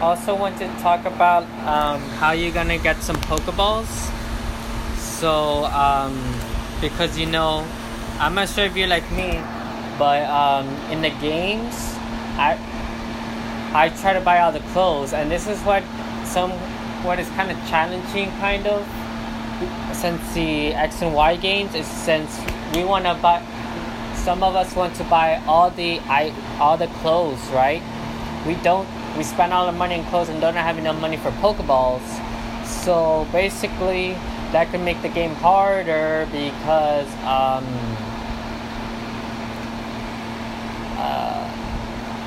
also want to talk about um, how you're gonna get some Pokeballs. So, um, because you know, I'm not sure if you're like me, but um, in the games, I I try to buy all the clothes, and this is what some what is kind of challenging, kind of, since the X and Y games is since we want to buy. Some of us want to buy all the I all the clothes, right? We don't. We spend all the money in clothes and don't have enough money for Pokeballs. So basically, that could make the game harder because um, uh,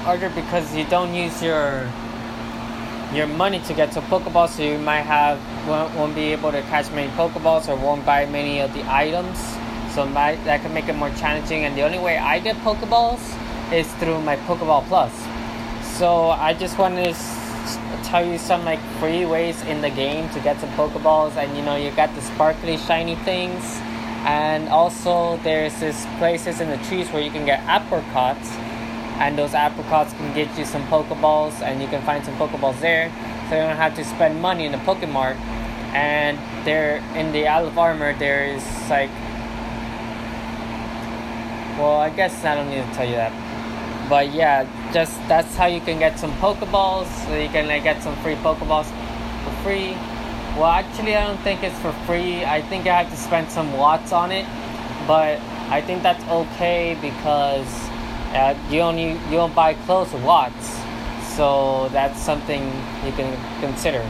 harder because you don't use your your money to get to Pokeballs, so you might have won't, won't be able to catch many Pokeballs or won't buy many of the items. So my, that can make it more challenging. And the only way I get Pokeballs is through my Pokeball Plus. So I just wanted to tell you some like free ways in the game to get some Pokeballs, and you know you got the sparkly shiny things, and also there's this places in the trees where you can get apricots and those apricots can get you some Pokeballs, and you can find some Pokeballs there, so you don't have to spend money in the Pokemart. And there, in the Isle of Armor, there is like, well, I guess I don't need to tell you that, but yeah, just that's how you can get some Pokeballs. So you can like, get some free Pokeballs for free. Well, actually, I don't think it's for free. I think I have to spend some watts on it, but I think that's okay because uh, you only you don't buy clothes watts, so that's something you can consider.